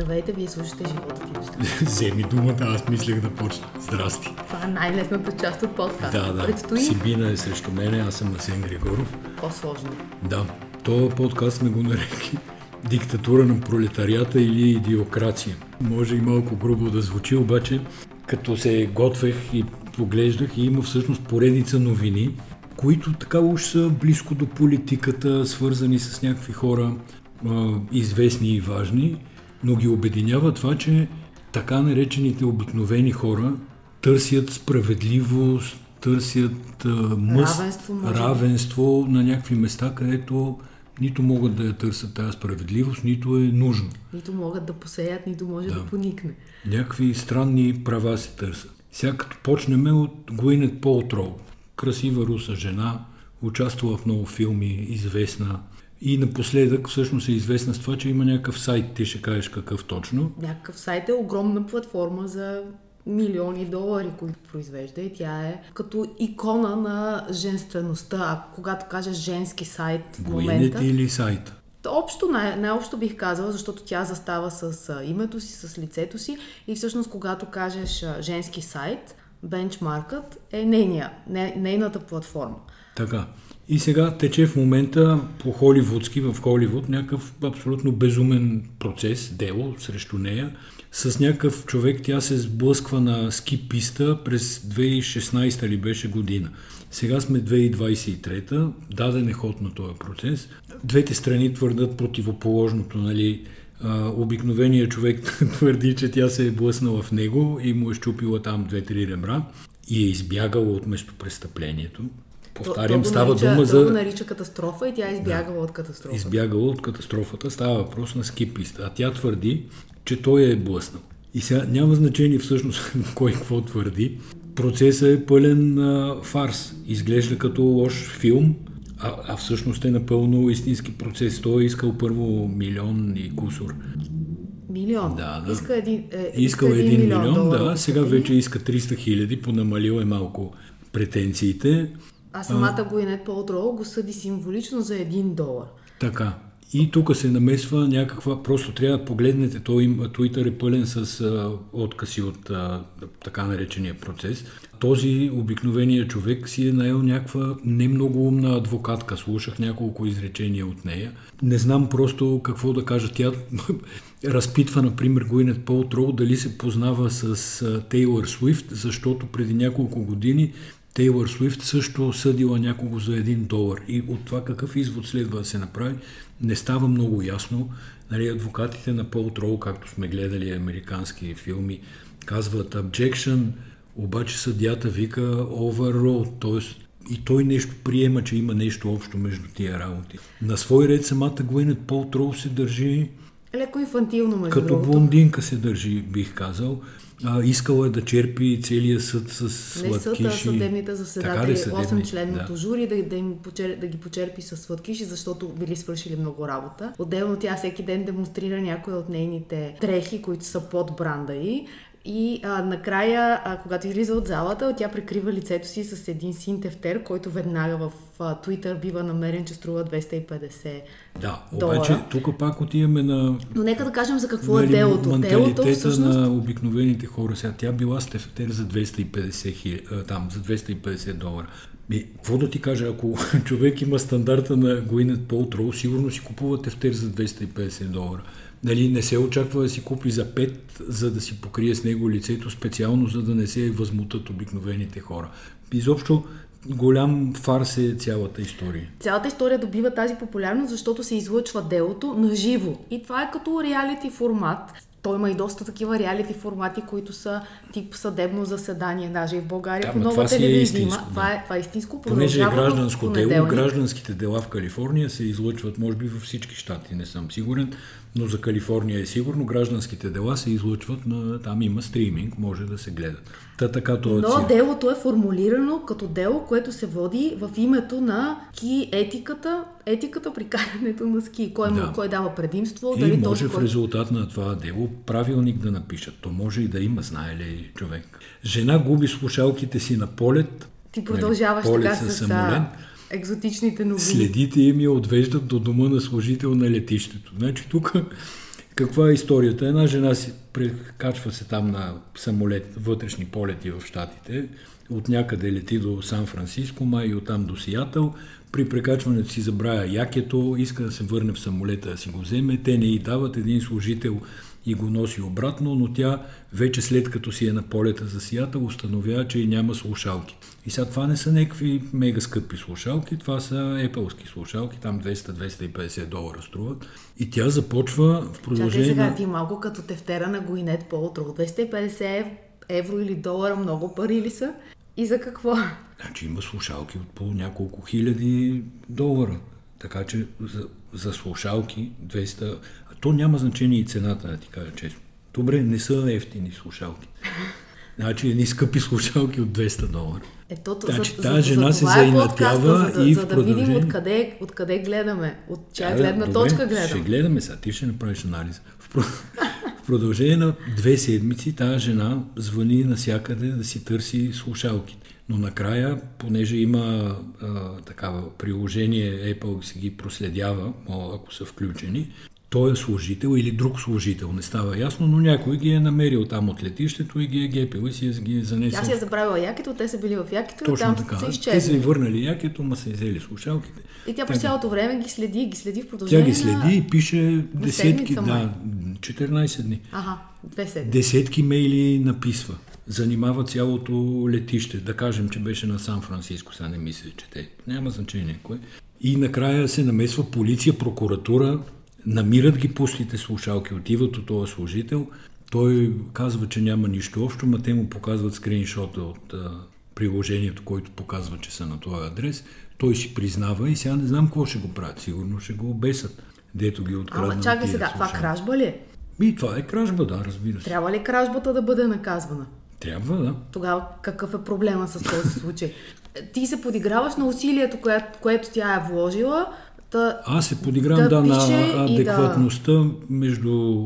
Здравейте, вие слушате живота ти неща. Вземи думата, аз мислех да почна. Здрасти. Това е най-лесната част от подкаста. Да, да. Предстои Сибина е срещу мене, аз съм Асен Григоров. по-сложно. Да, този подкаст сме го нарекли диктатура на пролетарията или идиокрация. Може и малко грубо да звучи, обаче като се готвех и поглеждах и има всъщност поредица новини, които така уж са близко до политиката, свързани с някакви хора, известни и важни, но ги обединява това, че така наречените обикновени хора търсят справедливост, търсят мъст, Равенство, може равенство на някакви места, където нито могат да я търсят тази справедливост, нито е нужно. Нито могат да посеят, нито може да, Да. поникне. Някакви странни права се търсят. Сега като почнем от Гуинет Полтрол. Красива руса жена, участвала в много филми, известна. И напоследък всъщност е известна с това, че има някакъв сайт, ти ще кажеш какъв точно. Някакъв сайт е огромна платформа за милиони долари, които произвежда и тя е като икона на женствеността. А когато кажеш женски сайт в момента... или сайта. Общо, най- най-общо бих казала, защото тя застава с името си, с лицето си и всъщност когато кажеш женски сайт, бенчмаркът е нейния, не, нейната платформа. Така. И сега тече в момента по холивудски, в Холивуд, някакъв абсолютно безумен процес, дело срещу нея. С някакъв човек тя се сблъсква на ски писта през 2016 ли беше година. Сега сме 2023, даден е ход на този процес. Двете страни твърдат противоположното, нали? Обикновеният човек твърди, че тя се е блъснала в него и му е щупила там две-три ребра и е избягала от местопрестъплението. Повтарям, То- то става нарича, дума то за го нарича катастрофа и тя е избягала от катастрофа. избягала от катастрофата. Става въпрос на ски писта. А тя твърди, че той е блъснал. И сега няма значение всъщност кой какво твърди. Процесът е пълен а, фарс. Изглежда като лош филм, а, а всъщност е напълно истински процес. Той е искал първо милион и кусор. Милион. Да, да. Иска един, е, Искал 1 милион, долара да, да сега вече иска 300 хиляди, понамалил е малко претенциите. А самата Гуинет Полтрол го съди символично за един долар. Така. И тук се намесва някаква, просто трябва да погледнете, той им, Twitter е пълен с а, откъси от а, така наречения процес. Този обикновения човек си е наел някаква не много умна адвокатка. Слушах няколко изречения от нея. Не знам просто какво да кажа. Тя разпитва, например, Гуинет Полтрол дали се познава с а, Тейлър Свифт, защото преди няколко години Тейлър Свифт също съдила някого за един долар. И от това какъв извод следва да се направи, не става много ясно. Нали, адвокатите на Пол Трол, както сме гледали американски филми, казват objection, обаче съдята вика overruled, т.е. и той нещо приема, че има нещо общо между тия работи. На свой ред самата Гуинет Пол Трол се държи Леко инфантилно, между като другото. блондинка се държи, бих казал. А, искала е да черпи целия съд с Не сладкиши. съда, съдебните заседатели, ли, съдебни? 8-членното Да. жури, да, да, им почер, да ги почерпи с сладкиши, защото били свършили много работа. Отделно тя всеки ден демонстрира някои от нейните дрехи, които са под бранда й. И а, накрая, а, когато излиза от залата, тя прикрива лицето си с един син тефтер, който веднага в а, Twitter бива намерен, че струва 250 Да, долара. обаче тук пак отиваме на Но нека да кажем за какво е нали, делото. Делото всъщност... на обикновените хора. Сега тя била с тефтер за 250, хил... там, за 250 долара. Ми, какво да ти кажа, ако човек има стандарта на Гуинет Полтрол, сигурно си купува тефтер за 250 долара. Нали, не се очаква да си купи за 5, за да си покрие с него лицето специално, за да не се възмутат обикновените хора. Изобщо голям фарс е цялата история. Цялата история добива тази популярност, защото се излъчва делото на живо. И това е като реалити формат. Той има и доста такива реалити формати, които са тип съдебно заседание, даже и в България Да, по нова това е телевизия истинско, има. да. Това е, това е истинско. Понеже е гражданско дело, гражданските дела в Калифорния се излъчват, може би, във всички щати, не съм сигурен, но за Калифорния е сигурно, гражданските дела се излъчват на... Там има стриминг, може да се гледат. Та така това Но делото е формулирано като дело, което се води в името на ски етиката, етиката при карането на ски. Кой, Да. кой дава предимство, И дали може този, в резултат на това дело правилник да напишат. То може и да има, знае ли човек. Жена губи слушалките си на полет. Ти продължаваш нали, полет така с самолет. Екзотичните новини. Следите им я отвеждат до дома на служител на летището. Значи тук Каква е историята? Една жена си прекачва се там на самолет, вътрешни полети в Штатите, от някъде лети до Сан-Франциско, май и оттам до Сиатъл. При прекачването си забравя якето, иска да се върне в самолета да си го вземе. Те не й дават един служител и го носи обратно, но тя вече след като си е на полета за сията, установява, че няма слушалки. И сега това не са някакви мега скъпи слушалки, това са Apple слушалки, там 200-250 долара струват. И тя започва в продължение... Чакай сега, ти малко като тефтера на Гуинет Полтро. 250 евро или долара много пари ли са? И за какво? Значи има слушалки от по няколко хиляди долара. Така че за, за слушалки 200... А то няма значение и цената, да ти кажа честно. Добре, не са ефтини слушалки. Значи едни скъпи слушалки от 200 долара. Ето, значи, за, тази за, жена за, се е заинатява за, и за, в да продължение... видим откъде, откъде гледаме, от чая да, гледна добре, точка гледаме. Ще гледаме сега, ти ще направиш анализ. В, в продължение на две седмици тази жена звъни насякъде да си търси слушалки. Но накрая, понеже има а, такава приложение, Apple си ги проследява, ако са включени, той е служител или друг служител, не става ясно, но някой ги е намерил там от летището и ги е гепил и си е ги е занесъл. Тя си е забравила якето, те са били в якето Точно и там така. са изчезли. Те са и върнали якето, ма са изели слушалките. И тя през цялото време ги следи, ги следи в продължение Тя ги следи и пише десетки, да, 14 дни. Ага, две седмици. Десетки мейли написва. Занимава цялото летище. Да кажем, че беше на Сан-Франциско, сега не мисля, че те. Няма значение кое. И накрая се намесва полиция, прокуратура, намират ги пустите слушалки, отиват от този служител. Той казва, че няма нищо общо, но те му показват скриншота от а, приложението, който показва, че са на този адрес. Той си признава и сега не знам какво ще го правят. Сигурно ще го обесат, дето ги откраднат. Ама чакай сега, това кражба ли е? И това е кражба, да, разбира се. Трябва ли кражбата да бъде наказвана? Трябва, да. Тогава какъв е проблема с този случай? Ти се подиграваш на усилието, което, което тя е вложила. Да, Аз се подиграм да да, на и да- адекватността между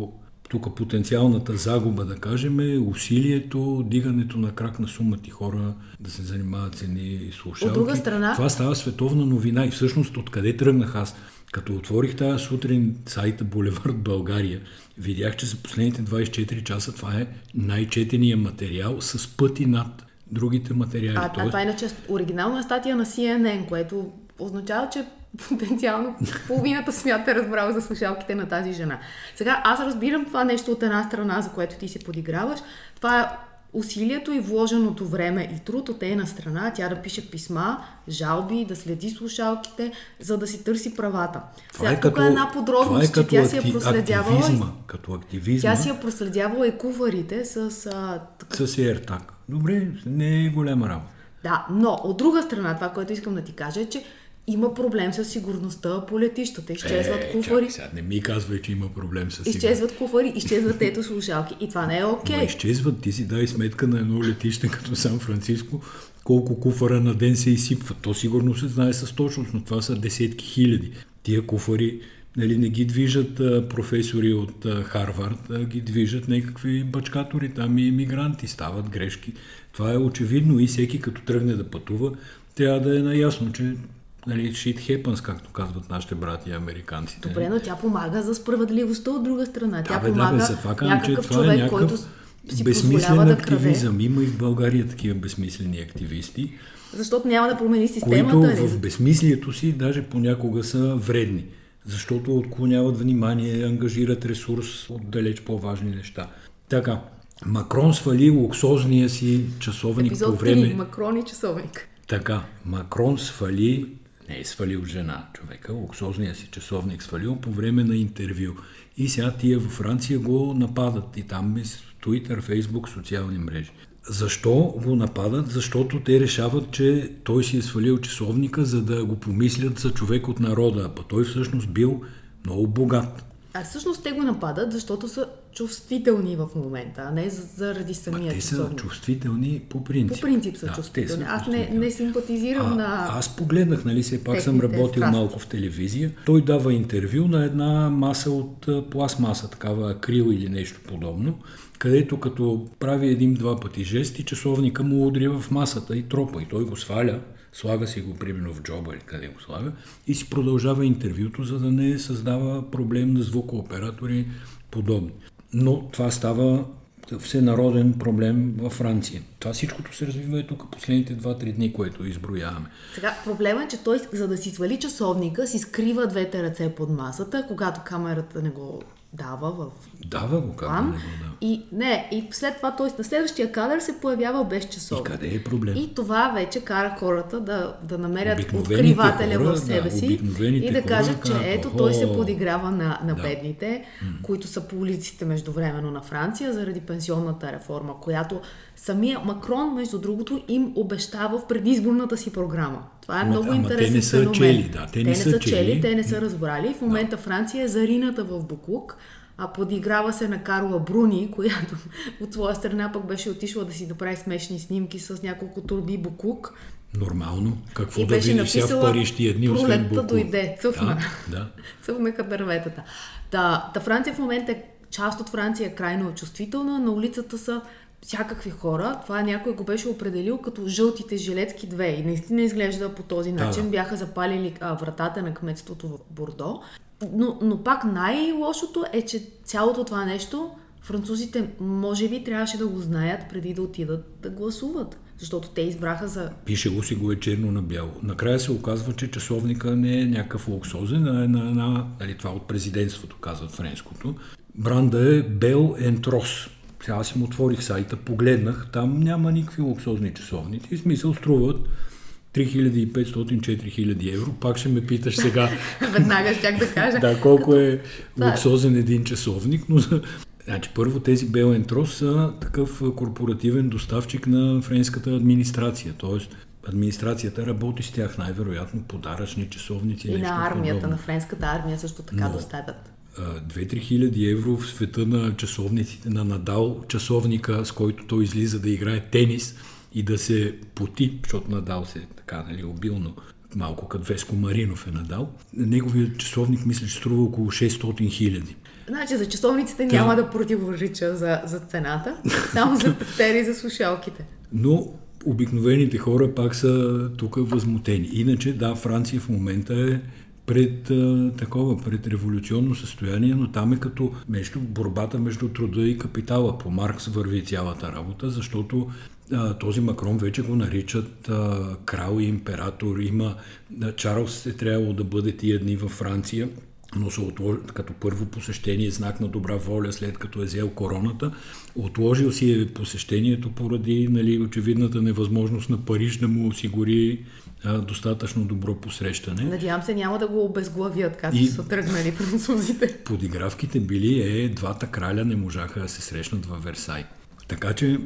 тук потенциалната загуба, да кажем, усилието, дигането на крак на сумати хора да се занимават с едни слушалки. От друга страна- Това става световна новина и всъщност откъде тръгнах аз? Като отворих тази сутрин сайта Булевард България, видях, че за последните 24 часа това е най-четения материал с пъти над другите материали. а, а това е иначе оригинална статия на CNN, което означава, че потенциално половината смята е разбрал за слушалките на тази жена. Сега аз разбирам това нещо от една страна, за което ти се подиграваш. Това е усилието и вложеното време и труд от една страна, тя да пише писма, жалби, да следи слушалките, за да си търси правата. Сега, тук е една подробност, това е че като тя си е акти- проследявала. активизма, като активизма Тя си е проследявала и куфарите с... А, такъв- с AirTag. Добре, не е голяма работа. Да, но от друга страна, това, което искам да ти кажа е, че има проблем с сигурността по летищата. Изчезват Е, куфари, чакай сега, не ми казвай, че има проблем с сигурност. изчезват куфари, изчезват ето слушалки. И това не е окей. Ма изчезват, ти си дай сметка на едно летище като Сан Франциско, колко куфара на ден се изсипват. То сигурно се знае с точност, но това са десетки хиляди. Тия куфари нали, не ги движат а, професори от а, Харвард, а ги движат някакви бачкатори, там и иммигранти, стават грешки. Това е очевидно и всеки като тръгне да пътува, трябва да е наясно, че нали, shit happens, както казват нашите брати американците. Добре, но тя помага за справедливостта от друга страна. Тя Да, бе, да, помага бе, затова казвам, че това човек, е някакъв който си безсмислен да активизъм. Има и в България такива безсмислени активисти, Защото няма да промени които системата. нали? в безсмислието си даже понякога са вредни. Защото отклоняват внимание, ангажират ресурс от далеч по-важни неща. Така, Макрон свали луксозния си часовник по Епизод време... 3. Макрон и часовник. Така, Макрон свали, не е свалил жена човека, луксозния си часовник свалил по време на интервю. И сега тия във Франция го нападат и там с Twitter, Facebook, социални мрежи. Защо го нападат? Защото те решават, че той си е свалил часовника, за да го помислят за човек от народа, а той всъщност бил много богат. А всъщност те го нападат, защото са чувствителни в момента, а не за- заради самия те са часовник. чувствителни по принцип. По принцип са Да, те чувствителни. Аз не, не симпатизирам А, на... Аз погледнах, нали, все пак съм работил страсти. малко в телевизия. Той дава интервю на една маса от пластмаса, такава акрил или нещо подобно, където като прави един-два пъти жести, часовника му удря в масата и тропа. И той го сваля, слага си го примерно в джоба или къде го слага и си продължава интервюто, за да не създава проблем на звукооператори, подобни. Но това става всенароден проблем във Франция. Това всичкото се развива и тук последните 2-3 дни, което изброяваме. Сега, проблема е, че той, за да си свали часовника, си скрива двете ръце под масата, когато камерата не го дава в Дава го, как да не го да. И не, и след това, т.е. на следващия кадър се появява без часовник. И къде е проблем? И това вече кара хората да, да намерят откривателя хора, в себе да, си и да кажат, че казват, ето той се «О, подиграва на, на да. бедните, които са по улиците междувременно на Франция заради пенсионната реформа, която самия Макрон, между другото, им обещава в предизборната си програма. Това е много ама интересен те не са феномен. чели, да, те не не са чели. те не са разбрали. В момента Франция е зарината в Буклук, а подиграва се на Карла Бруни, която от своя страна пък беше отишла да си направи смешни снимки с няколко турби Буклук. Нормално. Какво И да видиш сега в Париж тия дни, освен «Пролетта Буклук». дойде, цъфна. Да, да. Цъфнаха дърветата. Та, та Франция в момента е, част от Франция е крайно чувствителна. На улицата са всякакви хора. Това някой го беше определил като жълтите жилетки две. И наистина изглежда по този начин. да. Бяха запалили а, вратата на кметството в Бордо. Но, но пак най-лошото е, че цялото това нещо французите може би трябваше да го знаят преди да отидат да гласуват. Защото те избраха за Пише го си го е черно на бяло. Накрая се оказва, че часовника не е някакъв луксозен, а е на една, нали, това от президентството, казват френското. Бранда е Бел Ентрос. Сега аз му отворих сайта, погледнах, там няма никакви луксозни часовници. В смисъл струват 3500-4000 евро. Пак ще ме питаш сега Веднага щях да кажа. да, колко е Да. луксозен един часовник, но значи, първо тези Белентрос са такъв корпоративен доставчик на френската администрация, т.е. администрацията работи с тях най-вероятно подаръчни часовници. И на армията, подобно. на френската армия също така Но- доставят. А, 2-3 хиляди евро в света на часовниците на Надал, часовника, с който той излиза да играе тенис и да се поти, защото Надал се така, нали, обилно, малко като Веско Маринов е Надал. Неговият часовник, мисля, че струва около 600 хиляди. Значи за часовниците няма да противореча за, за цената, само за тефтери и за слушалките. Но обикновените хора пак са тук възмутени. Иначе, да, Франция в момента е пред а, такова, пред революционно състояние, но там е като между борбата между труда и капитала. По Маркс върви цялата работа, защото а, този Макрон вече го наричат а, крал и император. Има, а, Чарлз е трябвало да бъде тия дни във Франция, но се отложи, като първо посещение, знак на добра воля, след като е взел короната, отложил си е посещението поради нали, очевидната невъзможност на Париж да му осигури а, достатъчно добро посрещане. Надявам се няма да го обезглавят, както И- са тръгнали французите. Подигравките били е двата краля не можаха да се срещнат във Версай. Така че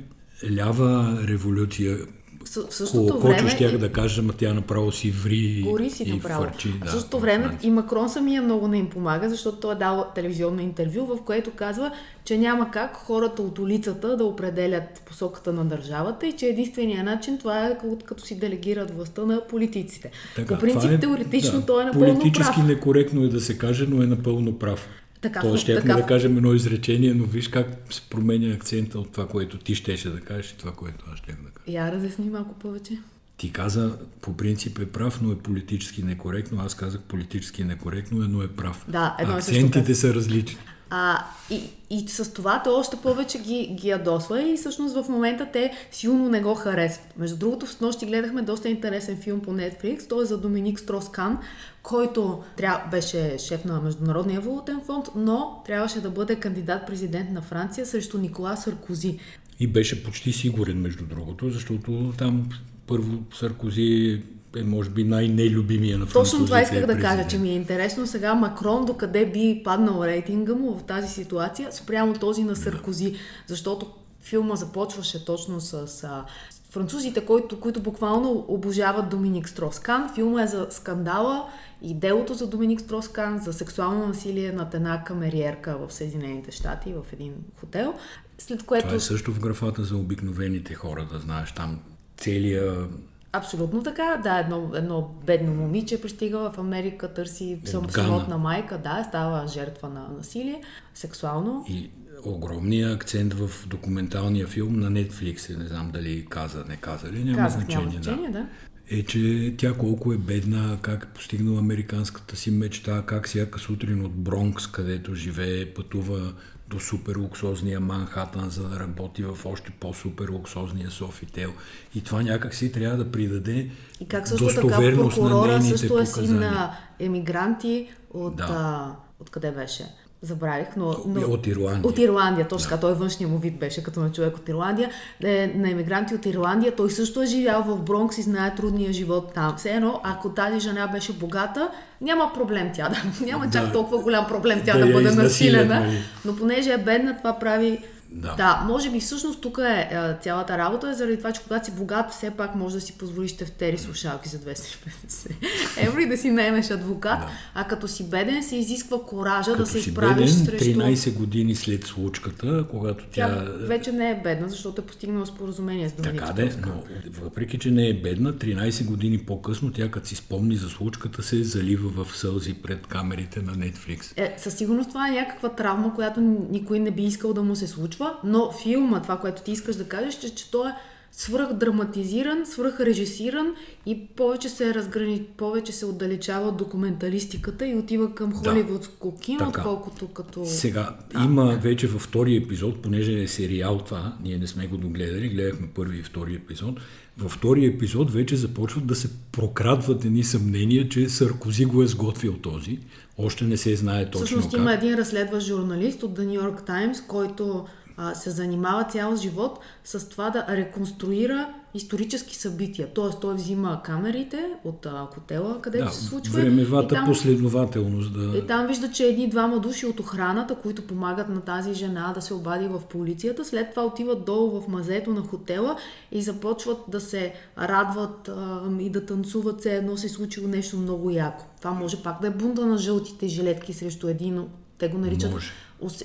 лява революция, В, съ- в същото колко време щях да кажа, ма тя направо си ври Гори си и направо. фърчи. в Да, същото във време Франция. и Макрон самия много не им помага, защото той е дал телевизионно интервю, в което казва, че няма как хората от улицата да определят посоката на държавата и че единственият начин това е като, си делегират властта на политиците. По принцип, това теоретично да, той е напълно Политически прав. некоректно е да се каже, но е напълно прав. Така, Тоест, щяхме така- да кажем едно изречение, но виж как се променя акцента от това, което ти щеше да кажеш и това, което аз щях да кажа. Я разясни малко повече. Ти каза, по принцип е прав, но е политически некоректно. Аз казах политически некоректно, но е прав. Да, едно Акцентите са различни. А, и, и с това той още повече ги, ги ядосва и всъщност в момента те силно не го харесват. Между другото, в нощи гледахме доста интересен филм по Netflix. Той е за Доминик Строскан, който тря... беше шеф на Международния валутен фонд, но трябваше да бъде кандидат-президент на Франция срещу Никола Саркози. И беше почти сигурен, между другото, защото там първо Саркози е, може би, най-нелюбимия на французите. Точно това исках да кажа, че ми е интересно сега Макрон докъде би паднал рейтинга му в тази ситуация спрямо този на Саркози, защото филма започваше точно с а, французите, които, които буквално обожават Доминик Строскан. Филма е за скандала и делото за Доминик Строскан за сексуално насилие над една камериерка в Съединените щати в един хотел. След което Това е също в графата за обикновените хора, да знаеш там целия Абсолютно така, да, едно, едно бедно момиче пристига в Америка, търси сам, От Гана. самотна майка, да, става жертва на насилие, сексуално. и огромния акцент в документалния филм на Netflix. е, Не знам дали каза, не каза ли, няма Казах, значение. няма значение, да. е, че тя колко е бедна, как е постигнала американската си мечта, как всяка сутрин от Бронкс, където живее, пътува до супер луксозния Манхатън, за да работи в още по-супер луксозния Софител. И това някак си трябва да придаде И как също така прокурора също е син на емигранти от... Да. А, от къде беше? Забравих, но... но... От Ирландия. От Ирландия, точно така. Той външния му вид беше като на човек от Ирландия. Е, на емигранти от Ирландия. Той също е живял в Бронкс и знае трудния живот там. Все едно, ако тази жена беше богата, няма проблем тя да. Няма чак Да. толкова голям проблем тя Да да, бъде насилена. нали? Но понеже е бедна, това прави Да. да, може би всъщност тук е, е цялата работа е заради това, че когато си богат, все пак може да си позволиш тефтери слушалки за 250 евро и да си наемеш адвокат, Да. а като си беден се изисква коража Като да се изправиш беден, срещу... 13 години след случката, когато Тя тя... вече не е бедна, защото е постигнала споразумение с Доминик Така де, но въпреки, че не е бедна, 13 години по-късно тя, като си спомни за случката, се залива в сълзи пред камерите на Netflix. Е, със сигурност това е някаква травма, която никой не би искал да му се случва, но филма, това, което ти искаш да кажеш, че, че той е свръх драматизиран, свръх режисиран и повече се разграни, повече се отдалечава от документалистиката и отива към Да. холивудско кино, Така. отколкото като... Сега, има вече във втори епизод, понеже е сериал това, ние не сме го догледали, гледахме първи и втори епизод, във втори епизод вече започват да се прокрадват едни съмнения, че Саркози го е сготвил този. Още не се знае точно Всъщност как. има един разследващ журналист от The New York Times, който а, се занимава цял живот с това да реконструира исторически събития. Тоест той взима камерите от а, хотела, където Да, се случва. и времевата там- последователност да... И там вижда, че едни-двама души от охраната, които помагат на тази жена да се обади в полицията, след това отиват долу в мазето на хотела и започват да се радват а, и да танцуват, все едно се е случило нещо много яко. Това може пак да е бунта на жълтите жилетки срещу един, те го наричат, Може.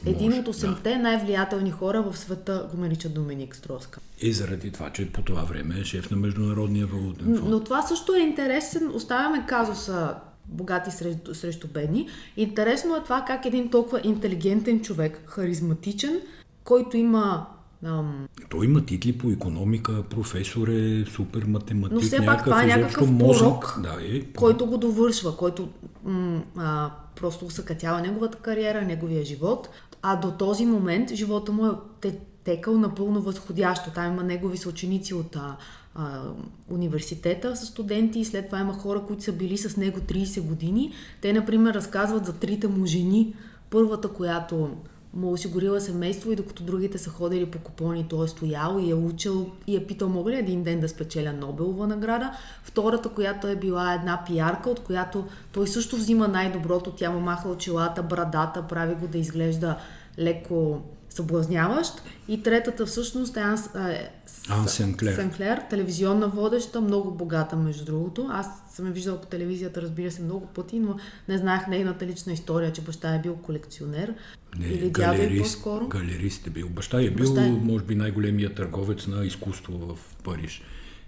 Един Може, от осемте най-влиятелни хора в света го наричат Доминик Строска. И заради това, че по това време е шеф на Международния валутен фонд. Но това също е интересен. Оставяме казуса богати срещу, срещу бедни. Интересно е това как един толкова интелигентен човек, харизматичен, който има ам, Той има титли по економика, професор е супер математик, Но все пак това е някакъв мозък. порок, Да, е, който го довършва, който м- а, просто усъкътява неговата кариера, неговия живот. А до този момент живота му е те, текал напълно възходящо. Там има негови съученици от а, а, университета с студенти и след това има хора, които са били с него 30 години. Те, например, разказват за трите му жени. Първата, която му осигурила семейство и докато другите са ходили по купони, той е стоял и е учил и е питал мога ли един ден да спечеля Нобелова награда. Втората, която е била една пиарка, от която той също взима най-доброто. Тя му маха очилата, брадата, прави го да изглежда леко съблазняващ. И третата всъщност е Анс, а, е, Ан Сенклер. Сенклер, телевизионна водеща, много богата между другото. Аз съм я виждала по телевизията, разбира се, много пъти, но не знаех нейната лична история, че баща е бил колекционер. Не, или дядо галерист, по-скоро. галерист е бил. Баща е бил, Баща е. може би, най-големият търговец на изкуство в Париж.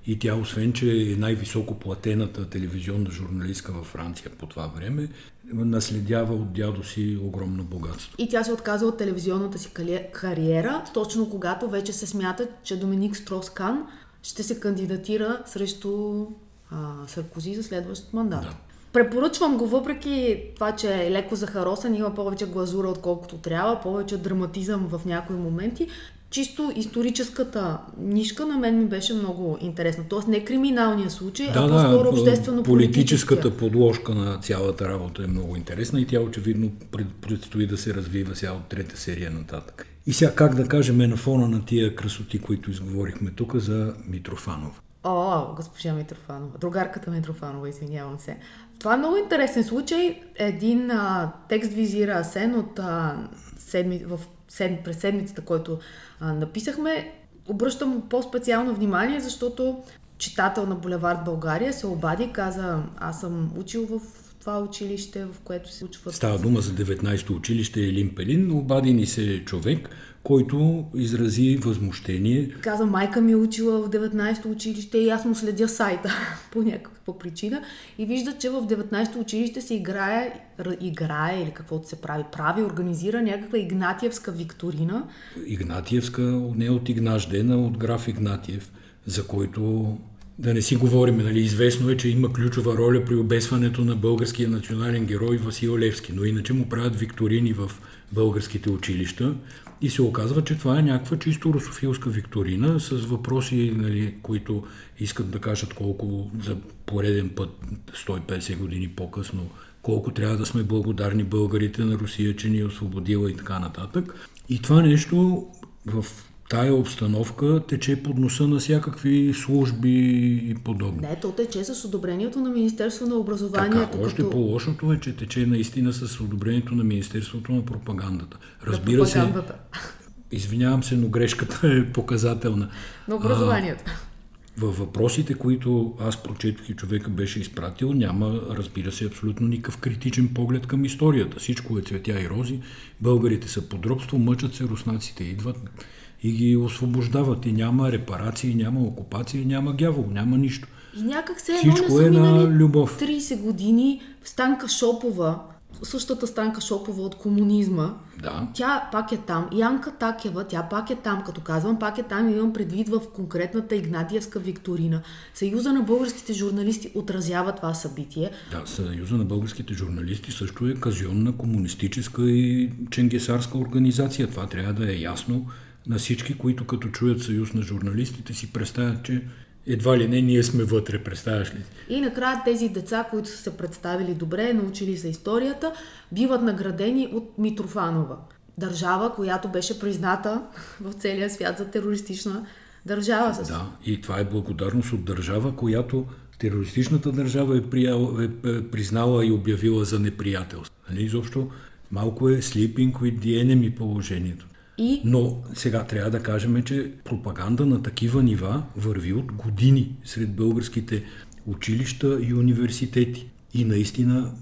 И тя, освен, че е най-високо платената телевизионна журналистка във Франция по това време, наследява от дядо си огромно богатство. И тя се отказа от телевизионната си кариера, точно когато вече се смята, че Доминик Строскан ще се кандидатира срещу а, Саркози за следващ мандат. Да. Препоръчвам го, въпреки това, че е леко захаросан, има повече глазура, отколкото трябва, повече драматизъм в някои моменти. Чисто историческата нишка на мен ми беше много интересна. Тоест не криминалния случай, а по-скоро обществено политическата подложка на цялата работа е много интересна и тя очевидно пред, предстои да се развива сега от трета серия нататък. И сега как да кажем на фона на тия красоти, които изговорихме тук за Митрофанов. О, госпожа Митрофанова. Другарката Митрофанова, извинявам се. Това е много интересен случай. Един а, текст визира Асен от а, седми, в сед, през седмицата, който а, написахме. Обръщам по-специално внимание, защото читател на Булевард България се обади и каза, аз съм учил в това училище, в което се учват Става дума за 19-то училище Елин Пелин, обади ни се човек, който изрази възмущение. Каза, майка ми е учила в 19-то училище и аз му следя сайта по някаква причина и вижда, че в 19-то училище се играе, играе или каквото се прави, прави, организира някаква Игнатиевска викторина. Игнатиевска, не от Игнаш Дена, от граф Игнатиев, за който Да не си говорим, нали, известно е, че има ключова роля при обесването на българския национален герой Васил Левски, но иначе му правят викторини в българските училища и се оказва, че това е някаква чисто русофилска викторина с въпроси, нали, които искат да кажат колко за пореден път 150 години по-късно колко трябва да сме благодарни българите на Русия, че ни е освободила и така нататък. И това нещо в тая обстановка тече под носа на всякакви служби и подобно. Не, то тече с одобрението на Министерство на образованието. Така, още като... по-лошото е, че тече наистина с одобрението на Министерството на пропагандата. Разбира на пропагандата. се, извинявам се, но грешката е показателна. На образованието. А, във въпросите, които аз прочетох и човека беше изпратил, няма, разбира се, абсолютно никакъв критичен поглед към историята. Всичко е цветя и рози, българите са подробство, мъчат се, руснаците идват и ги освобождават. И няма репарации, няма окупации, няма гявол, няма нищо. И някак се Всичко е на любов. 30 години в Станка Шопова, същата Станка Шопова от комунизма, да. тя пак е там. Янка Такева, тя пак е там. Като казвам пак е там, имам предвид в конкретната Игнатиевска викторина. Съюза на българските журналисти отразява това събитие. Да, Съюза на българските журналисти също е казионна комунистическа и ченгесарска организация. Това трябва да е ясно на всички, които като чуят Съюз на журналистите си представят, че едва ли не ние сме вътре, представяш ли? И накрая тези деца, които са се представили добре, научили се историята, биват наградени от Митрофанова. Държава, която беше призната в целия свят за терористична държава. С... Да, и това е благодарност от държава, която терористичната държава е, приял, е, е признала и обявила за неприятелство. Нали? Изобщо малко е sleeping with the enemy положението. И... Но сега трябва да кажем, че пропаганда на такива нива върви от години сред българските училища и университети. И наистина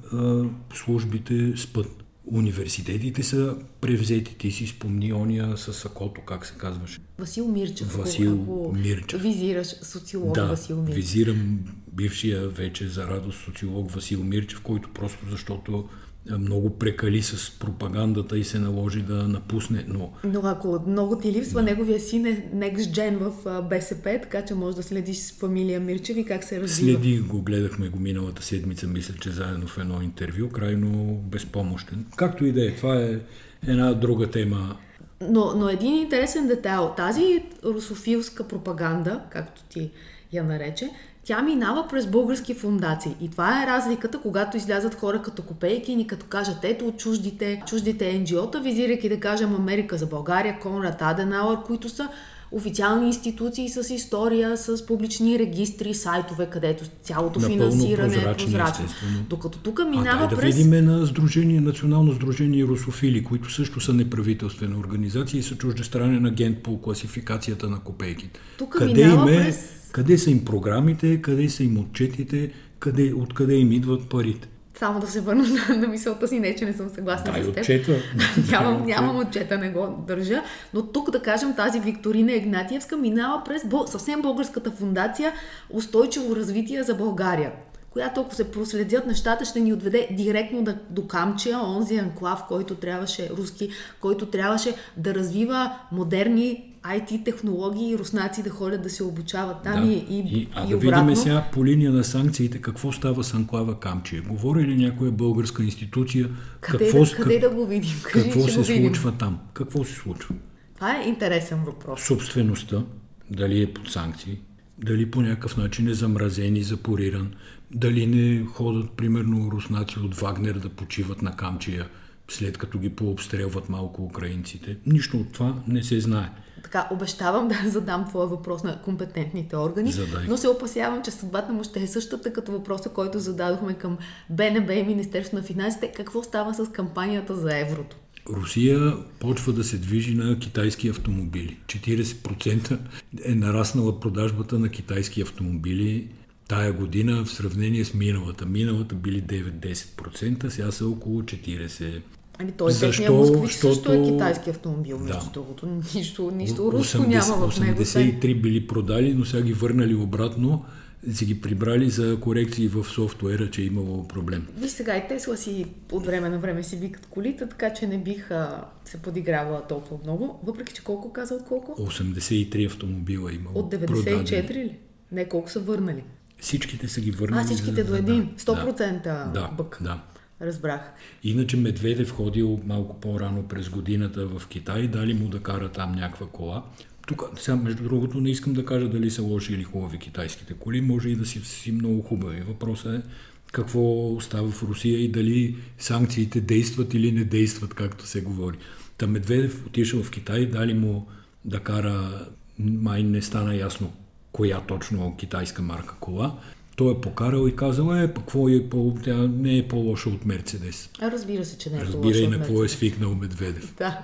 службите спът. Университетите са превзети. Ти си спомни ония с сакото, как се казваше? Васил Мирчев. Васил ако Мирчев. Визираш социолог да, Васил Мирчев. визирам бившия вече за радост социолог Васил Мирчев, който просто защото много прекали с пропагандата и се наложи да напусне. Но, но ако много ти липсва, да. неговия син е next gen в БСП, така че може да следиш с фамилия Мирчев и как се развива. Следи го, гледахме го миналата седмица, мисля, че заедно в едно интервю, крайно безпомощен. Както и да е, това е една друга тема. Но, но един интересен детайл. Тази русофилска пропаганда, както ти я нарече, тя минава през български фундации. И това е разликата, когато излязат хора като копейки и ни като кажат, ето от чуждите, чуждите NGO-та, визирайки да кажем Америка за България, Конрад Аденауър, които са официални институции с история, с публични регистри, сайтове, където цялото Напълно финансиране е прозрачно. Докато тук минава а, да през... да видим на Сдружение, Национално сдружение Русофили, които също са неправителствени организации и са чуждестранен агент по класификацията на копейките. Тук къде минава им е, през... Къде са им програмите, къде са им отчетите, къде, откъде им идват парите само да се върна на, на мисълта си, не че не съм съгласна Дай с теб. Отчета. нямам, нямам отчета, не го държа. Но тук, да кажем, тази Викторина Игнатиевска минава през съвсем българската фундация Устойчиво развитие за България която ако се проследят нещата, ще ни отведе директно до, до Камчия, онзи анклав, който трябваше, руски, който трябваше да развива модерни IT технологии и руснаци да ходят да се обучават там да. и, и, и, а и да обратно. видим сега по линия на санкциите какво става с Анклава Камчия. Говори ли някоя българска институция? Къде, какво, да, къде да го видим? Кажи, какво се случва там? Какво се случва? Това е интересен въпрос. Собствеността, дали е под санкции, дали по някакъв начин е замразен и запориран, дали не ходят, примерно, руснаци от Вагнер да почиват на Камчия, след като ги пообстрелват малко украинците. Нищо от това не се знае. Така, обещавам да задам твоя въпрос на компетентните органи, Задай. но се опасявам, че съдбата му ще е същата като въпроса, който зададохме към БНБ и Министерство на финансите. Какво става с кампанията за еврото? Русия почва да се движи на китайски автомобили. 40% е нараснала продажбата на китайски автомобили тая година в сравнение с миналата. Миналата били 9-10%, сега са около 40%. Ами той Защо? Москвич Защото... също е китайски автомобил, между да. другото. Нищо, нищо руско 80, няма в него. 83 били продали, но сега ги върнали обратно си ги прибрали за корекции в софтуера, че е имало проблем. Виж сега и Тесла си от време на време си викат колите, така че не бих а, се подигравала толкова много. Въпреки, че колко каза от колко? 83 автомобила имало. От 94 продадени. ли? Не, колко са върнали? Всичките са ги върнали. А, всичките за- до един. 100% Да, бък. да. Разбрах. Иначе Медведев ходил малко по-рано през годината в Китай, дали му да кара там някаква кола. Тук, сега, между другото, не искам да кажа дали са лоши или хубави китайските коли, може и да си, си много хубави. Въпросът е какво става в Русия и дали санкциите действат или не действат, както се говори. Та Медведев отишъл в Китай, дали му да кара, май не стана ясно коя точно китайска марка кола. Той е покарал и казал, е, какво е по, тя не е по-лоша от Мерцедес. А, разбира се, че не е Разбира по-лошо и на какво е свикнал Медведев. Да.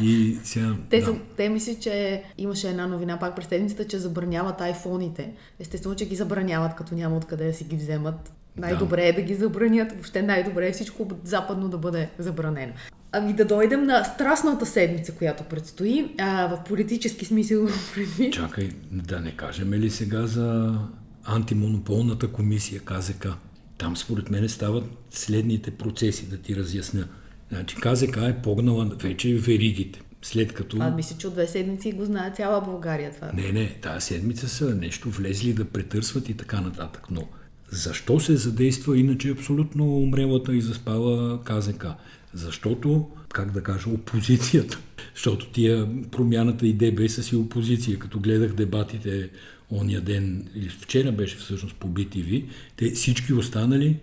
И сега, Те, да. са, те мисля, че имаше една новина пак през седмицата, че забраняват айфоните. Естествено, че ги забраняват, като няма откъде да си ги вземат. Най-добре е да ги забранят. Въобще най-добре е всичко западно да бъде забранено. Ами да дойдем на страстната седмица, която предстои. А, в политически смисъл предвид. Чакай, да не кажем ли сега за антимонополната комисия КЗК? Там според мен стават следните процеси, да ти разясня. Значи КЗК е погнала вече веригите. След като... А, мисля, че от две седмици го знае цяла България това. Не, не, тази седмица са нещо влезли да претърсват и така нататък. Но защо се задейства иначе абсолютно умрелата и заспала КЗК? Защото, как да кажа, опозицията. Защото тия промяната и ДБ са си опозиция. Като гледах дебатите ония ден, или вчера беше всъщност по BTV, те всички останали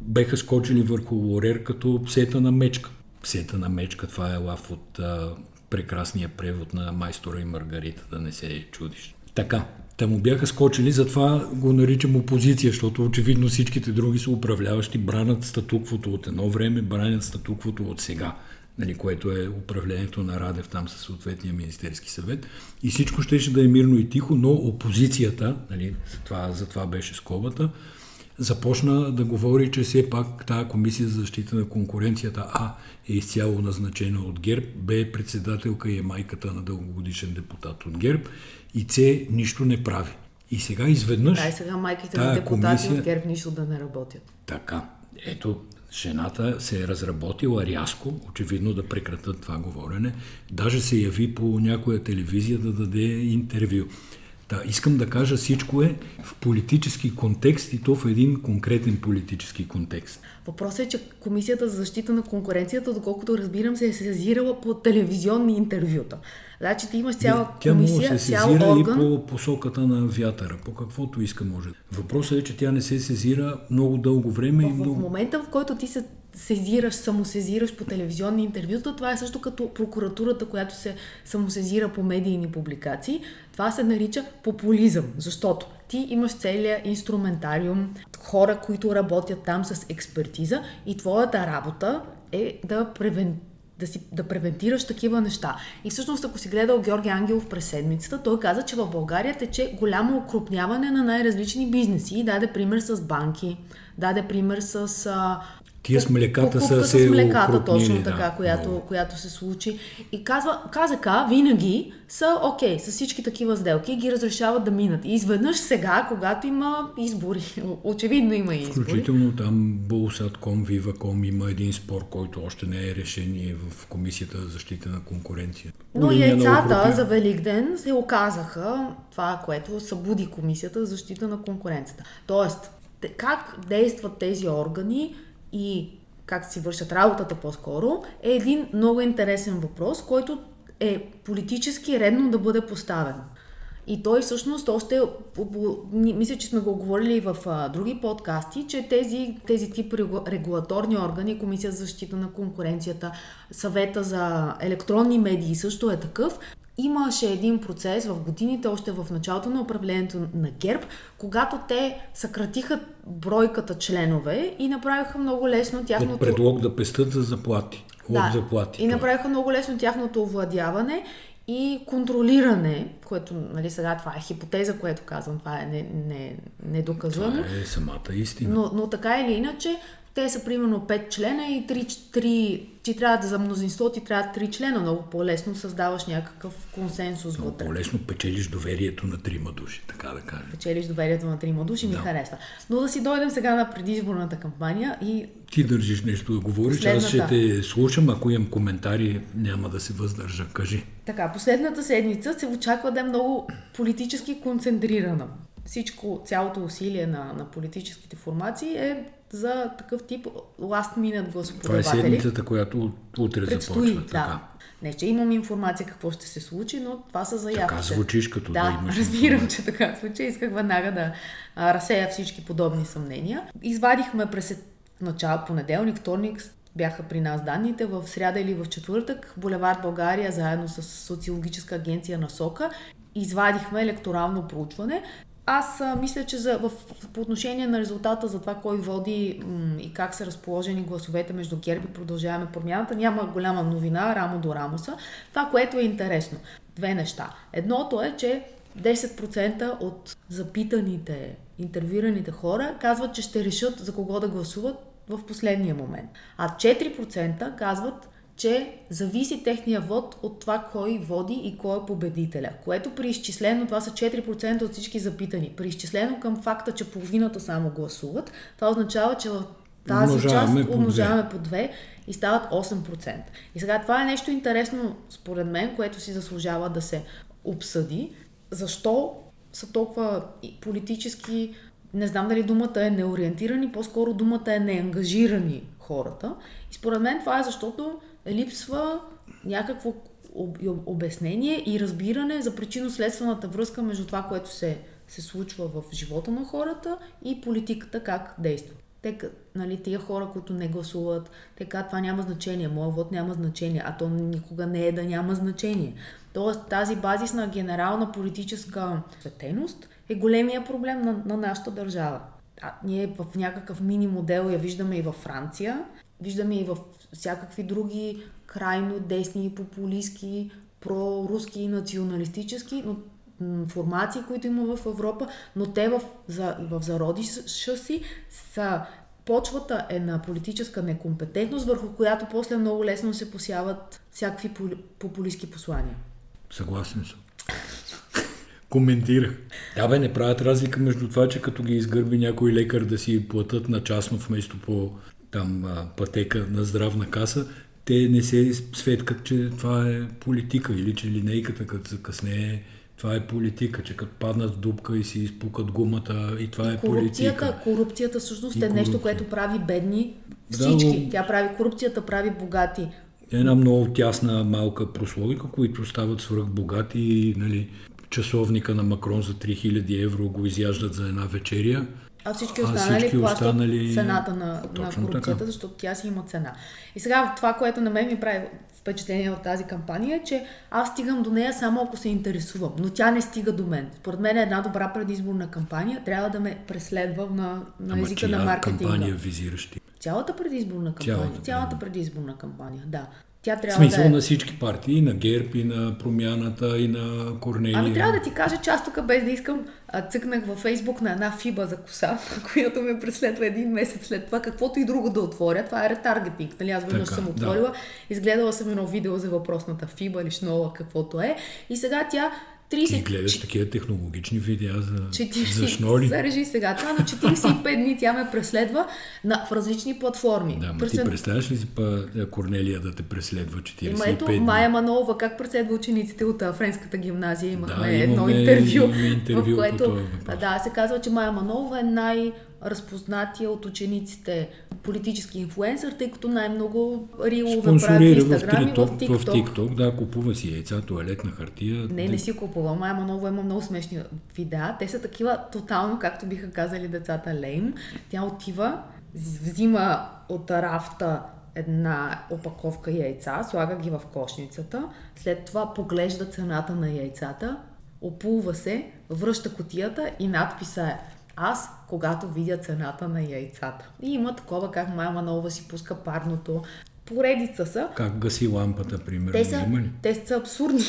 беха скочили върху Лорер като псета на мечка. Псета на мечка, това е лав от а, прекрасния превод на майстора и Маргарита, да не се чудиш. Така, те му бяха скочили, затова го наричам опозиция, защото очевидно всичките други са управляващи, бранят статуквото от едно време, бранят статуквото от сега, нали, което е управлението на Радев там със съответния Министерски съвет. И всичко щеше да е мирно и тихо, но опозицията, нали, за, това, за това беше скобата, започна да говори, че все пак тази комисия за защита на конкуренцията А е изцяло назначена от ГЕРБ, Б е председателка и е майката на дългогодишен депутат от ГЕРБ и С нищо не прави. И сега изведнъж... Дай сега майките на депутати комисия- от ГЕРБ нищо да не работят. Така, ето, жената се е разработила рязко, очевидно да прекратат това говорене. Даже се яви по някоя телевизия да даде интервю. Да, искам да кажа, всичко е в политически контекст и то в един конкретен политически контекст. Въпросът е, че Комисията за защита на конкуренцията, доколкото разбирам, се е сезирала по телевизионни интервюта. Значи ти имаш цяла Тя може комисия, да се сезира и орган. по посоката на вятъра, по каквото иска може. Въпросът е, че тя не се сезира много дълго време и В, в много... момента, в който ти се сезираш, самосезираш по телевизионни интервюта, това е също като прокуратурата, която се самосезира по медийни публикации. Това се нарича популизъм, защото ти имаш целият инструментариум, хора, които работят там с експертиза и твоята работа е да превен да, си, да превентираш такива неща. И всъщност, ако си гледал Георги Ангелов през седмицата, той каза, че в България тече голямо окрупняване на най-различни бизнеси. Даде пример с банки, даде пример с а, Тия с млеката са се с млеката, точно да, така, която, много. която се случи. И казва, КЗК винаги са окей с всички такива сделки ги разрешават да минат. И изведнъж сега, когато има избори, очевидно има избори, Включително там Булсатком, Виваком има един спор, който още не е решен и е в Комисията за защита на конкуренция. Но линия яйцата за Великден се оказаха това, което събуди Комисията за защита на конкуренцията. Тоест, как действат тези органи и как си вършат работата по-скоро, е един много интересен въпрос, който е политически редно да бъде поставен. И той всъщност още, мисля, че сме го говорили и в други подкасти, че тези, тези тип регу- регулаторни органи, Комисия за защита на конкуренцията, съвета за електронни медии също е такъв, имаше един процес в годините, още в началото на управлението на ГЕРБ, когато те съкратиха бройката членове и направиха много лесно тяхното... предлог да пестат за заплати. От заплати. И направиха много лесно тяхното овладяване и контролиране, което, нали, сега това е хипотеза, което казвам, това е не, не, недоказуемо. Това е самата истина. Но, но така или иначе, те са примерно 5 члена и 3, 3 ти трябва да за мнозинство ти трябва 3 члена. Много по-лесно създаваш някакъв консенсус Много вътре. по-лесно печелиш доверието на трима души, така да кажем. Печелиш доверието на трима души, ми Да. харесва. Но да си дойдем сега на предизборната кампания и Ти държиш нещо да говориш, аз ще Последната. те слушам, ако имам коментари, няма да се въздържа. Кажи. така, последната седмица се очаква да е много политически концентрирана. всичко, цялото усилие на, на политическите формации е за такъв тип last minute гласоподаватели. Това е седмицата, която утре Предстои, започва. да. Така. Не, че имам информация какво ще се случи, но това са заявките. Така звучиш, като да, Да, имаш разбирам, че така звучи. Исках веднага да а, разсея всички подобни съмнения. Извадихме през начало понеделник, вторник, бяха при нас данните, в сряда или в четвъртък, Булевард България, заедно с социологическа агенция на СОКА, извадихме електорално проучване. Аз а, мисля, че за, в, по отношение на резултата за това кой води м- и как са разположени гласовете между ГЕРБ продължаваме промяната, няма голяма новина, рамо до рамо са. Това, което е интересно. Две неща. Едното е, че 10% от запитаните, интервюираните хора казват, че ще решат за кого да гласуват в последния момент. А 4% казват, че зависи техния вод от това кой води и кой е победителя. Което при изчислено, това са 4% от всички запитани. При изчислено към факта, че половината само гласуват, това означава, че в тази Умножаваме част по умножаваме по 2 и стават 8%. И сега това е нещо интересно, според мен, което си заслужава да се обсъди. Защо са толкова политически, не знам дали думата е неориентирани, по-скоро думата е неангажирани хората. И според мен това е защото липсва някакво об- об- обяснение и разбиране за причинно-следствената връзка между това, което се, се случва в живота на хората и политиката как действа. Те, нали, тия хора, които не гласуват, те казват, това няма значение, моят вод няма значение, а то никога не е да няма значение. Тоест тази базисна генерална политическа светеност е големия проблем на, на нашата държава. А, ние в някакъв мини модел я виждаме и във Франция, виждаме и в всякакви други крайно десни, популистски, проруски и националистически, но формации, които има в Европа, но те в, за, в зародиша си са почвата е на политическа некомпетентност, върху която после много лесно се посяват всякакви популистски послания. Съгласен съм. Коментирах. Да бе, не правят разлика между това, че като ги изгърби някой лекар да си платят на частно вместо по там а, пътека на здравна каса, те не се светкат, че това е политика или че линейката като закъсне това е политика, че като паднат в дупка и си изпукат гумата и това е Корупцията, политика. корупцията всъщност И е нещо, корупция. което прави бедни Да, всички. но- Тя прави корупцията, прави богати. Една много тясна малка прословика, които стават свръхбогати и нали, часовника на Макрон за 3000 евро го изяждат за една вечеря. А всички А останали всички плащат останали- цената на, на корупцията, така. защото тя си има цена. И сега това, което на мен ми прави впечатление от тази кампания е, че аз стигам до нея само ако се интересувам, но тя не стига до мен. Според мен една добра предизборна кампания трябва да ме преследва на, на Ама езика на маркетинга. кампания визираш ти? Цялата предизборна кампания. Цялата Цялата, предизборна кампания, да. Тя трябва смисъл да е... на всички партии, и на ГЕРБ, и на Промяната, и на Корнелия. Ами трябва да ти кажа, че аз тук без да искам цъкнах във Фейсбук на една фиба за коса, която ме преследва един месец след това, каквото и друго да отворя. Това е ретаргетинг. Нали? Аз веднъж съм да. отворила, изгледала съм едно видео за въпросната фиба или шнола, каквото е. И сега тя 30... Ти гледаш такива технологични видеа за, 40... за шноли. Зарежи сега това, на 45 дни тя ме преследва на, в различни платформи. Да, През- ти представяш ли си па е, Корнелия да те преследва 45 Има ето дни? Майя Манолова, как преследва учениците от Френската гимназия. Имахме Да, едно интервю, имаме интервю в което въпрос. да, се казва, че Майя Манолова е най-разпознатия от учениците политически инфлуенсър, тъй като най-много рилове прави в Инстаграм и в TikTok, в. TikTok, да, купува си яйца, туалетна хартия. Не, не си купува. Майя Манова има много смешни видеа. Те са такива тотално, както биха казали децата, лейм. Тя отива, взима от рафта една опаковка яйца, слага ги в кошницата, след това поглежда цената на яйцата, опулва се, връща котията и надписа е аз, когато видя цената на яйцата. И има такова, как Майя Манова си пуска парното. Поредица са. Как гаси лампата, примерно? Те са, ли? те са абсурдни.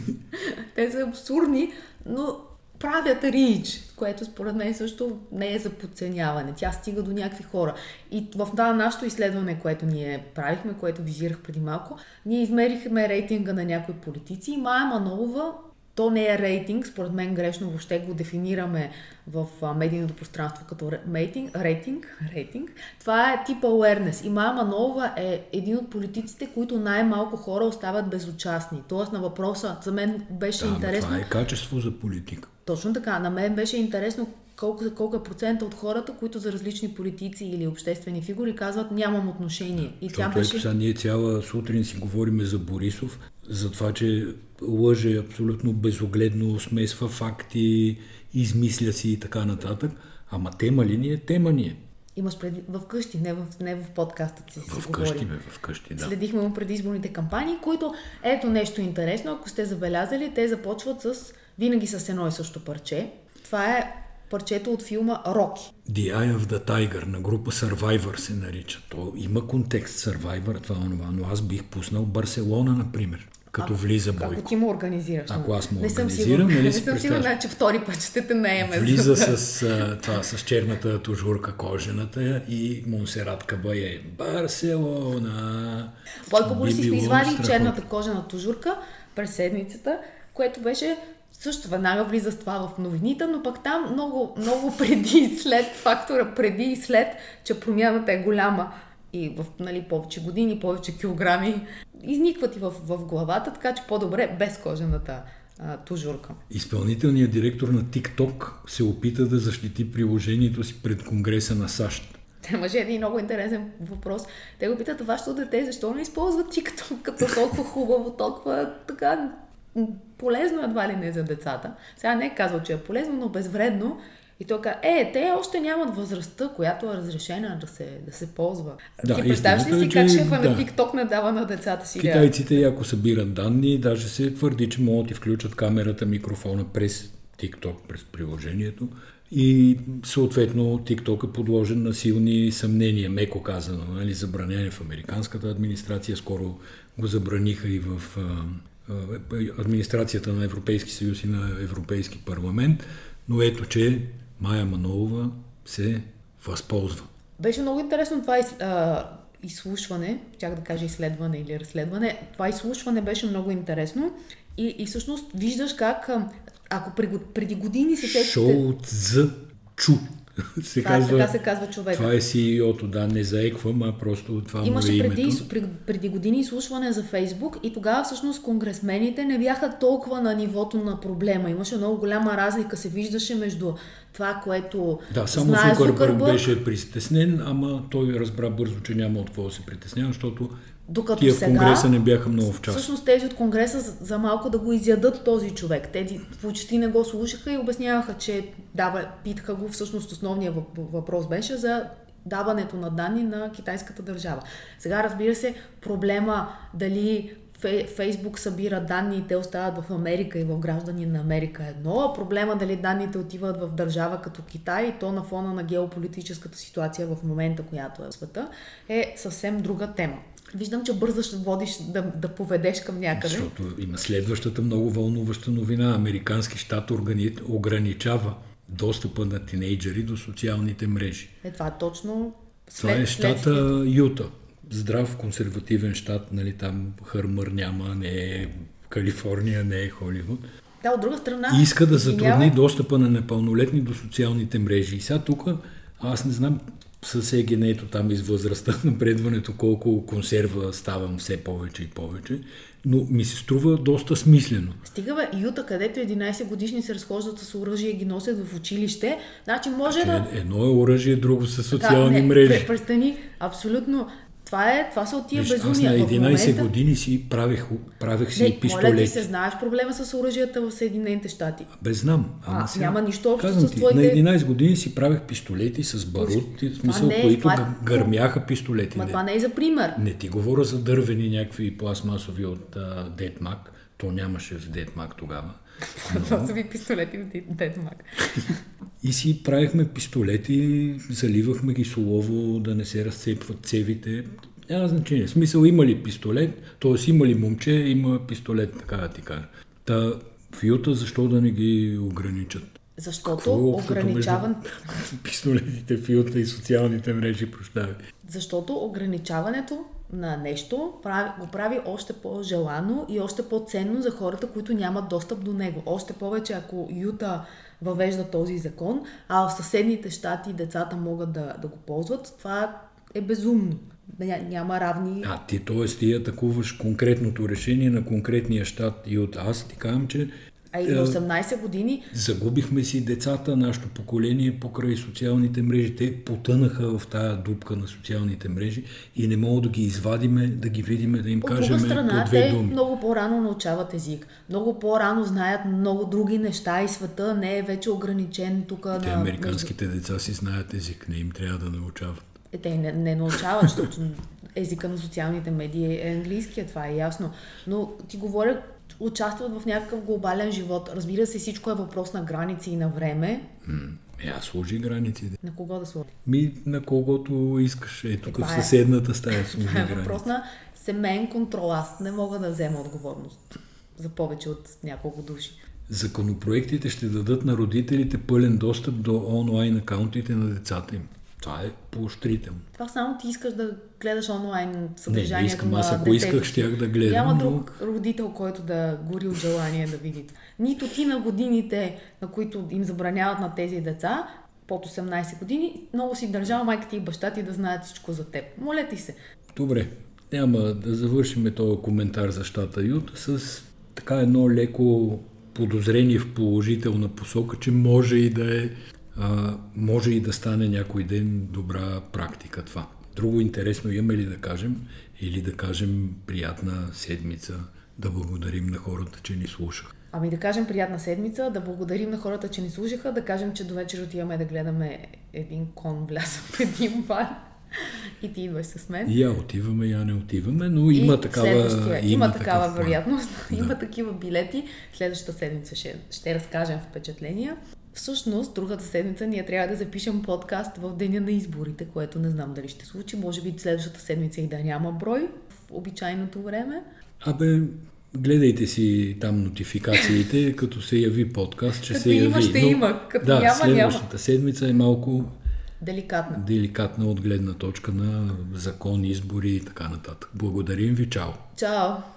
те са абсурдни, но правят рич, което според мен също не е за подценяване. Тя стига до някакви хора. И в това нашето изследване, което ние правихме, което визирах преди малко, ние измерихме рейтинга на някои политици и Майя Манолова то не е рейтинг, според мен грешно въобще го дефинираме в медийното пространство като ре- рейтинг, рейтинг, рейтинг. Това е тип awareness. И Майя Манолова е един от политиците, които най-малко хора остават безучастни. Тоест на въпроса, за мен беше Да, интересно. това е качество за политика. Точно така. На мен беше интересно колко, колко е процента от хората, които за различни политици или обществени фигури казват нямам отношение. И тя беше... сега ние цяла сутрин си говориме за Борисов, за това, че лъже абсолютно безогледно, смесва факти, измисля си и така нататък. Ама тема ли ни е? Тема ни е. Имаш преди, в къщи, не в, не в подкаста си. В къщи, бе, в къщи, да. Следихме му предизборните кампании, които, ето нещо интересно, ако сте забелязали, те започват с, винаги с едно и също парче. Това е парчето от филма Роки. The Eye of the Tiger на група Survivor се нарича. То има контекст Survivor, това това, но аз бих пуснал Барселона, например като а, влиза Бойко. Ако ти му организираш. Ако аз му не организирам, нали Не съм сигурна, че втори път ще те наеме. Влиза с, а, това, с черната тужурка кожената и Монсерат Кабае. Барселона. Бойко Борисов извади черната кожена тужурка през седмицата, което беше също веднага влиза с това в новините, но пък там много, много преди и след, фактора преди и след, че промяната е голяма и в нали, повече години, повече килограми, изникват и в, в главата, така че по-добре без кожената а, тужурка. Изпълнителният директор на TikTok се опита да защити приложението си пред Конгреса на САЩ. Те мъже един много интересен въпрос. Те го питат, вашето дете, защо не използва TikTok като толкова хубаво, толкова така полезно едва ли не за децата. Сега не е казал, че е полезно, но безвредно. И той каза, е, те още нямат възрастта, която е разрешена да се, да се ползва. Да, Ти представяш ли си как шефа да. на TikTok не дава на децата си? Китайците, ако събират данни, даже се твърди, че могат да включат камерата, микрофона през TikTok, през приложението. И съответно TikTok е подложен на силни съмнения, меко казано, нали, забранение в американската администрация. Скоро го забраниха и в администрацията на Европейски съюз и на Европейски парламент, но ето, че Майя Манолова се възползва. Беше много интересно това а, изслушване, чак да кажа изследване или разследване. Това изслушване беше много интересно и, и всъщност виждаш как, ако преди, години се сетите... Шоу за чу се това, казва, така се казва човек. Това е CEO-то, да, не заеквам, а просто това Имаше му е преди, името. преди, преди години изслушване за Фейсбук и тогава всъщност конгресмените не бяха толкова на нивото на проблема. Имаше много голяма разлика, се виждаше между това, което Да, само знае Зукърбърг беше притеснен, ама той разбра бързо, че няма от какво да се притеснява, защото докато Тия сега, в Конгреса не бяха много в час. Всъщност тези от Конгреса за, малко да го изядат този човек. Тези почти не го слушаха и обясняваха, че дава, питаха го, всъщност основният въпрос беше за даването на данни на китайската държава. Сега разбира се, проблема дали Фейсбук събира данни и те остават в Америка и в граждани на Америка е едно, а проблема дали данните отиват в държава като Китай и то на фона на геополитическата ситуация в момента, която е в света, е съвсем друга тема. Виждам, че бързаш водиш, да, да поведеш към някъде. Защото има следващата много вълнуваща новина. Американски щат органи... ограничава достъпа на тинейджери до социалните мрежи. Е, това е точно след, Това е щата. Юта. Здрав консервативен щат, нали, там хърмър няма, не е Калифорния, не е Холивуд. Да, от друга страна... Иска да затрудни достъпа на непълнолетни до социалните мрежи. И сега тук, аз не знам с егенето там из възрастта, напредването, колко консерва ставам все повече и повече, но ми се струва доста смислено. Стига бе, Юта, където 11 годишни се разхождат с оръжие и ги носят в училище, значи може значи, да... Едно е оръжие, друго са социални така, не, мрежи. Престани, абсолютно. Това, е, това са от тия безумия. Аз на 11 момента... години си правех, правех си не, пистолети. Моля ти се, знаеш проблема с оръжията в Съединените щати? Бе, знам. Ама а, сега, няма нищо общо с ти, твоите... На 11 години си правех пистолети с барут, в смисъл, не, които това... Е- гърмяха пистолети. Ма това не е за пример. Не ти говоря за дървени някакви пластмасови от Детмак. То нямаше в Детмак тогава. Това са ви пистолети в Детмак. И си правихме пистолети, заливахме ги солово, да не се разцепват цевите. Няма значение. В смисъл има ли пистолет, т.е. има ли момче, има пистолет, така да ти кажа. Та в Юта защо да не ги ограничат? Защото е ограничаван... Пистолетите в Юта и социалните мрежи, прощавай. Защото ограничаването на нещо го прави още по-желано и още по-ценно за хората, които нямат достъп до него. Още повече, ако Юта въвежда този закон, а в съседните щати децата могат да, да го ползват, това е безумно няма равни... А ти, т.е. ти атакуваш конкретното решение на конкретния щат и от аз ти казвам, че А и на 18 години... Загубихме си децата, нашето поколение покрай социалните мрежи. Те потънаха в тая дупка на социалните мрежи и не мога да ги извадиме, да ги видиме, да им От кажем страна, по две те думи. много по-рано научават език. Много по-рано знаят много други неща и света не е вече ограничен тук Те, на... американските деца си знаят език, не им трябва да научават. Е, те не, не научават, защото езика на социалните медии е английския, това е ясно. Но ти говоря, участват в някакъв глобален живот. Разбира се, всичко е въпрос на граници и на време. М, Е, аз сложи границите. На кого да сложи? Ми, на когото искаш. Е, тук това в е. съседната стая сложи Това е въпрос на семейен контрол. Аз не мога да взема отговорност за повече от няколко души. Законопроектите ще дадат на родителите пълен достъп до онлайн акаунтите на децата им. Това е поощрително. Това само ти искаш да гледаш онлайн Не, съдържанието не искам. на Аз ако детето исках, щях да гледам. Няма но... друг родител, който да гори от желание да види. това. Нито ти на годините, на които им забраняват на тези деца, под 18 години, много си държал майка ти и баща ти да знаят всичко за теб. Моля ти се. Добре, няма да завършим този коментар за щата Ют с така едно леко подозрение в положителна посока, че може и да е, а, може и да стане някой ден добра практика това. Друго интересно имаме ли да кажем или да кажем приятна седмица, да благодарим на хората, че ни слушаха. Ами да кажем приятна седмица, да благодарим на хората, че ни слушаха, да кажем, че до вечер отиваме да гледаме един кон влязъл в един бар и ти идваш с мен. Я отиваме, я не отиваме, но има и такава, следващия- има, има такава вероятност, Да. има такива билети. Следващата седмица ще, ще разкажем впечатления. Всъщност, другата седмица ние трябва да запишем подкаст в деня на изборите, което не знам дали ще случи. Може би следващата седмица и да няма брой в обичайното време. Абе, гледайте си там нотификациите, като се яви подкаст, че Като се яви. има, ще има. Като да, няма, следващата седмица е малко Деликатна. деликатна от гледна точка на закон, избори и така нататък. Благодарим ви, чао! Чао!